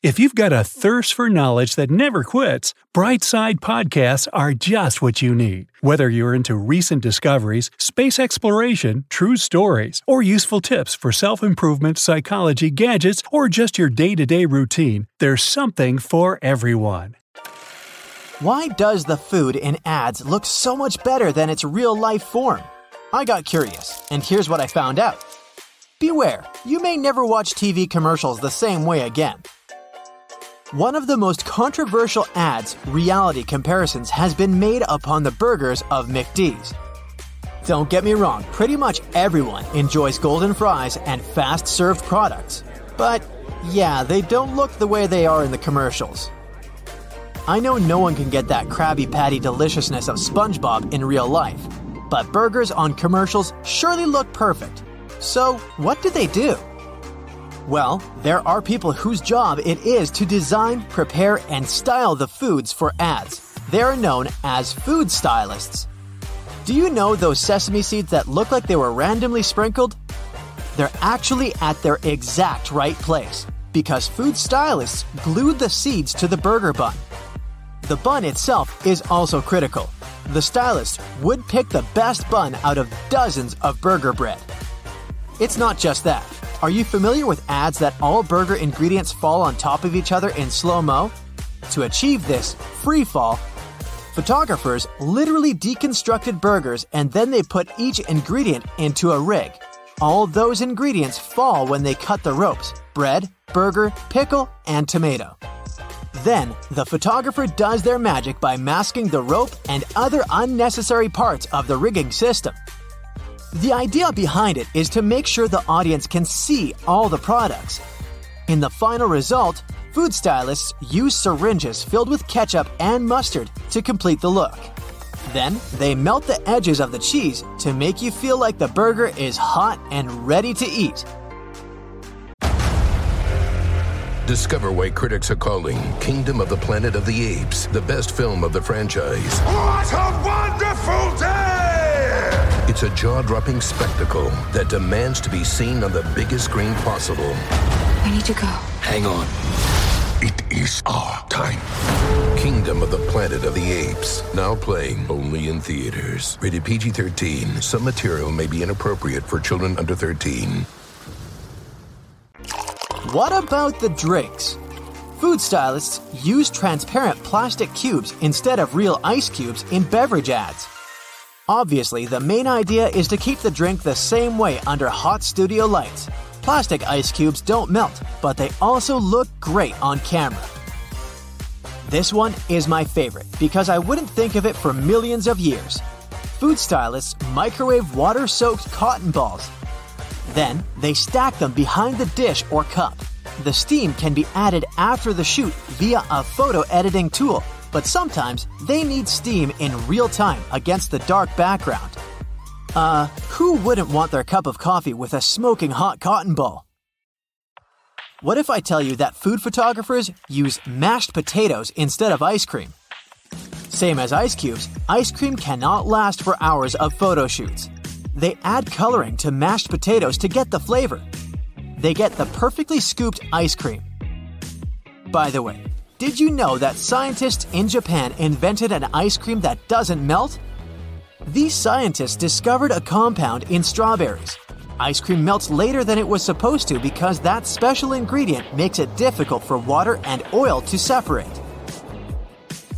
If you've got a thirst for knowledge that never quits, Brightside Podcasts are just what you need. Whether you're into recent discoveries, space exploration, true stories, or useful tips for self improvement, psychology, gadgets, or just your day to day routine, there's something for everyone. Why does the food in ads look so much better than its real life form? I got curious, and here's what I found out. Beware, you may never watch TV commercials the same way again. One of the most controversial ads, reality comparisons, has been made upon the burgers of McD's. Don't get me wrong, pretty much everyone enjoys golden fries and fast served products. But yeah, they don't look the way they are in the commercials. I know no one can get that Krabby Patty deliciousness of SpongeBob in real life, but burgers on commercials surely look perfect. So, what do they do? Well, there are people whose job it is to design, prepare, and style the foods for ads. They are known as food stylists. Do you know those sesame seeds that look like they were randomly sprinkled? They're actually at their exact right place because food stylists glued the seeds to the burger bun. The bun itself is also critical. The stylist would pick the best bun out of dozens of burger bread. It's not just that. Are you familiar with ads that all burger ingredients fall on top of each other in slow mo? To achieve this free fall, photographers literally deconstructed burgers and then they put each ingredient into a rig. All those ingredients fall when they cut the ropes bread, burger, pickle, and tomato. Then, the photographer does their magic by masking the rope and other unnecessary parts of the rigging system. The idea behind it is to make sure the audience can see all the products. In the final result, food stylists use syringes filled with ketchup and mustard to complete the look. Then, they melt the edges of the cheese to make you feel like the burger is hot and ready to eat. Discover why critics are calling Kingdom of the Planet of the Apes the best film of the franchise. What a wonderful day! It's a jaw dropping spectacle that demands to be seen on the biggest screen possible. I need to go. Hang on. It is our time. Kingdom of the Planet of the Apes. Now playing only in theaters. Rated PG 13. Some material may be inappropriate for children under 13. What about the drinks? Food stylists use transparent plastic cubes instead of real ice cubes in beverage ads. Obviously, the main idea is to keep the drink the same way under hot studio lights. Plastic ice cubes don't melt, but they also look great on camera. This one is my favorite because I wouldn't think of it for millions of years. Food stylists microwave water soaked cotton balls. Then they stack them behind the dish or cup. The steam can be added after the shoot via a photo editing tool, but sometimes they need steam in real time against the dark background. Uh, who wouldn't want their cup of coffee with a smoking hot cotton ball? What if I tell you that food photographers use mashed potatoes instead of ice cream? Same as ice cubes, ice cream cannot last for hours of photo shoots. They add coloring to mashed potatoes to get the flavor. They get the perfectly scooped ice cream. By the way, did you know that scientists in Japan invented an ice cream that doesn't melt? These scientists discovered a compound in strawberries. Ice cream melts later than it was supposed to because that special ingredient makes it difficult for water and oil to separate.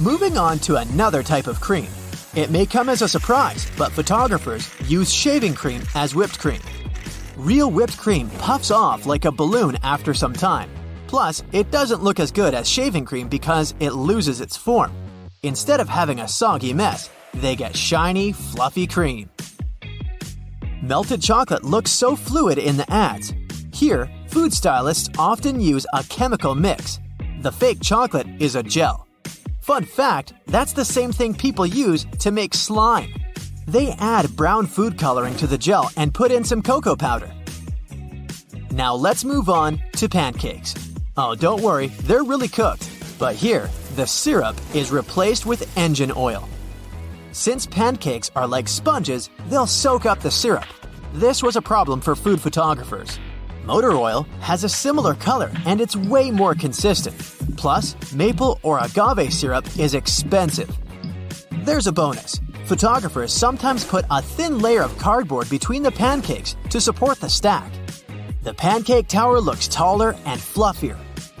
Moving on to another type of cream. It may come as a surprise, but photographers use shaving cream as whipped cream. Real whipped cream puffs off like a balloon after some time. Plus, it doesn't look as good as shaving cream because it loses its form. Instead of having a soggy mess, they get shiny, fluffy cream. Melted chocolate looks so fluid in the ads. Here, food stylists often use a chemical mix. The fake chocolate is a gel. Fun fact that's the same thing people use to make slime. They add brown food coloring to the gel and put in some cocoa powder. Now let's move on to pancakes. Oh, don't worry, they're really cooked. But here, the syrup is replaced with engine oil. Since pancakes are like sponges, they'll soak up the syrup. This was a problem for food photographers. Motor oil has a similar color and it's way more consistent. Plus, maple or agave syrup is expensive. There's a bonus. Photographers sometimes put a thin layer of cardboard between the pancakes to support the stack. The pancake tower looks taller and fluffier.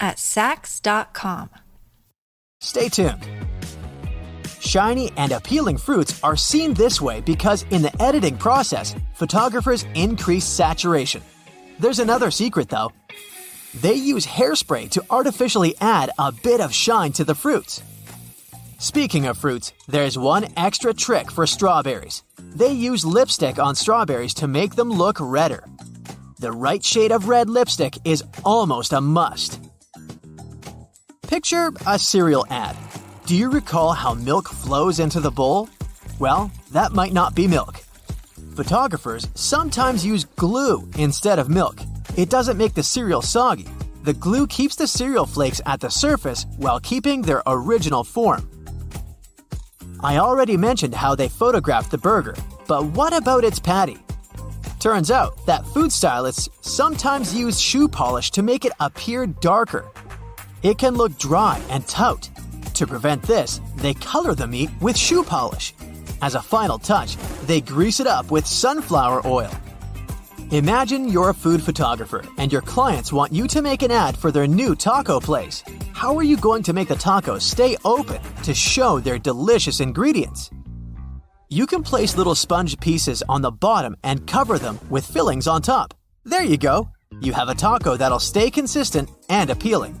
at Saks.com. Stay tuned. Shiny and appealing fruits are seen this way because in the editing process, photographers increase saturation. There's another secret though. They use hairspray to artificially add a bit of shine to the fruits. Speaking of fruits, there's one extra trick for strawberries. They use lipstick on strawberries to make them look redder. The right shade of red lipstick is almost a must. Picture a cereal ad. Do you recall how milk flows into the bowl? Well, that might not be milk. Photographers sometimes use glue instead of milk. It doesn't make the cereal soggy. The glue keeps the cereal flakes at the surface while keeping their original form. I already mentioned how they photographed the burger, but what about its patty? Turns out that food stylists sometimes use shoe polish to make it appear darker. It can look dry and taut. To prevent this, they color the meat with shoe polish. As a final touch, they grease it up with sunflower oil. Imagine you're a food photographer and your clients want you to make an ad for their new taco place. How are you going to make the tacos stay open to show their delicious ingredients? You can place little sponge pieces on the bottom and cover them with fillings on top. There you go. You have a taco that'll stay consistent and appealing.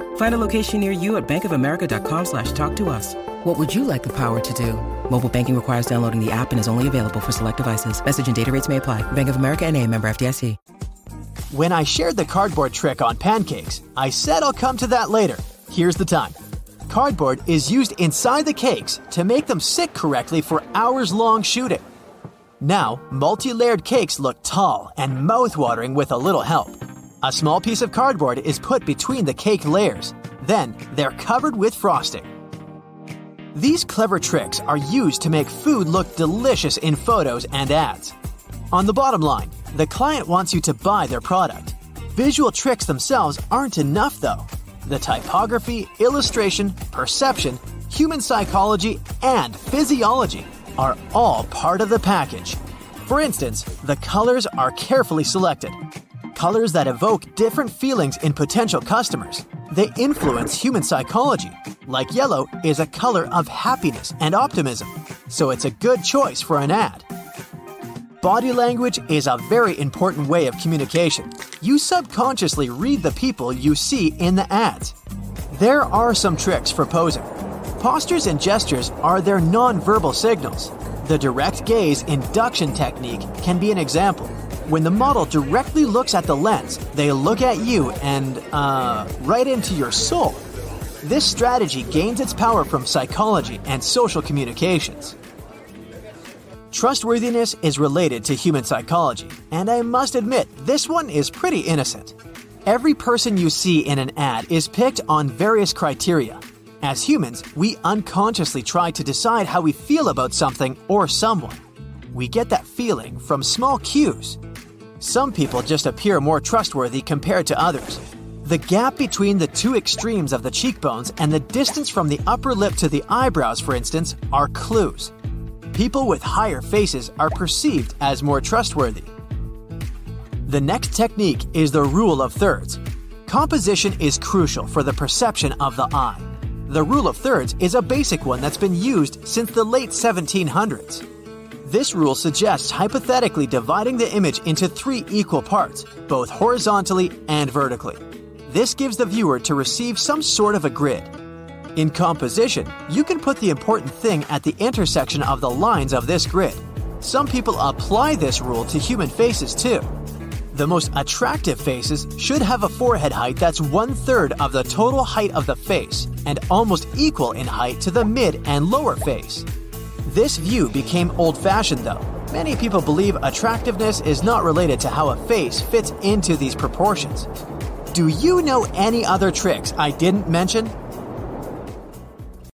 Find a location near you at bankofamerica.com slash talk to us. What would you like the power to do? Mobile banking requires downloading the app and is only available for select devices. Message and data rates may apply. Bank of America and a member FDIC. When I shared the cardboard trick on pancakes, I said I'll come to that later. Here's the time. Cardboard is used inside the cakes to make them sit correctly for hours long shooting. Now, multi layered cakes look tall and mouth watering with a little help. A small piece of cardboard is put between the cake layers. Then, they're covered with frosting. These clever tricks are used to make food look delicious in photos and ads. On the bottom line, the client wants you to buy their product. Visual tricks themselves aren't enough though. The typography, illustration, perception, human psychology, and physiology are all part of the package. For instance, the colors are carefully selected. Colors that evoke different feelings in potential customers. They influence human psychology. Like yellow is a color of happiness and optimism, so it's a good choice for an ad. Body language is a very important way of communication. You subconsciously read the people you see in the ads. There are some tricks for posing. Postures and gestures are their non-verbal signals. The direct gaze induction technique can be an example. When the model directly looks at the lens, they look at you and, uh, right into your soul. This strategy gains its power from psychology and social communications. Trustworthiness is related to human psychology, and I must admit, this one is pretty innocent. Every person you see in an ad is picked on various criteria. As humans, we unconsciously try to decide how we feel about something or someone. We get that feeling from small cues. Some people just appear more trustworthy compared to others. The gap between the two extremes of the cheekbones and the distance from the upper lip to the eyebrows, for instance, are clues. People with higher faces are perceived as more trustworthy. The next technique is the rule of thirds. Composition is crucial for the perception of the eye. The rule of thirds is a basic one that's been used since the late 1700s. This rule suggests hypothetically dividing the image into three equal parts, both horizontally and vertically. This gives the viewer to receive some sort of a grid. In composition, you can put the important thing at the intersection of the lines of this grid. Some people apply this rule to human faces too. The most attractive faces should have a forehead height that's one third of the total height of the face and almost equal in height to the mid and lower face. This view became old fashioned though. Many people believe attractiveness is not related to how a face fits into these proportions. Do you know any other tricks I didn't mention?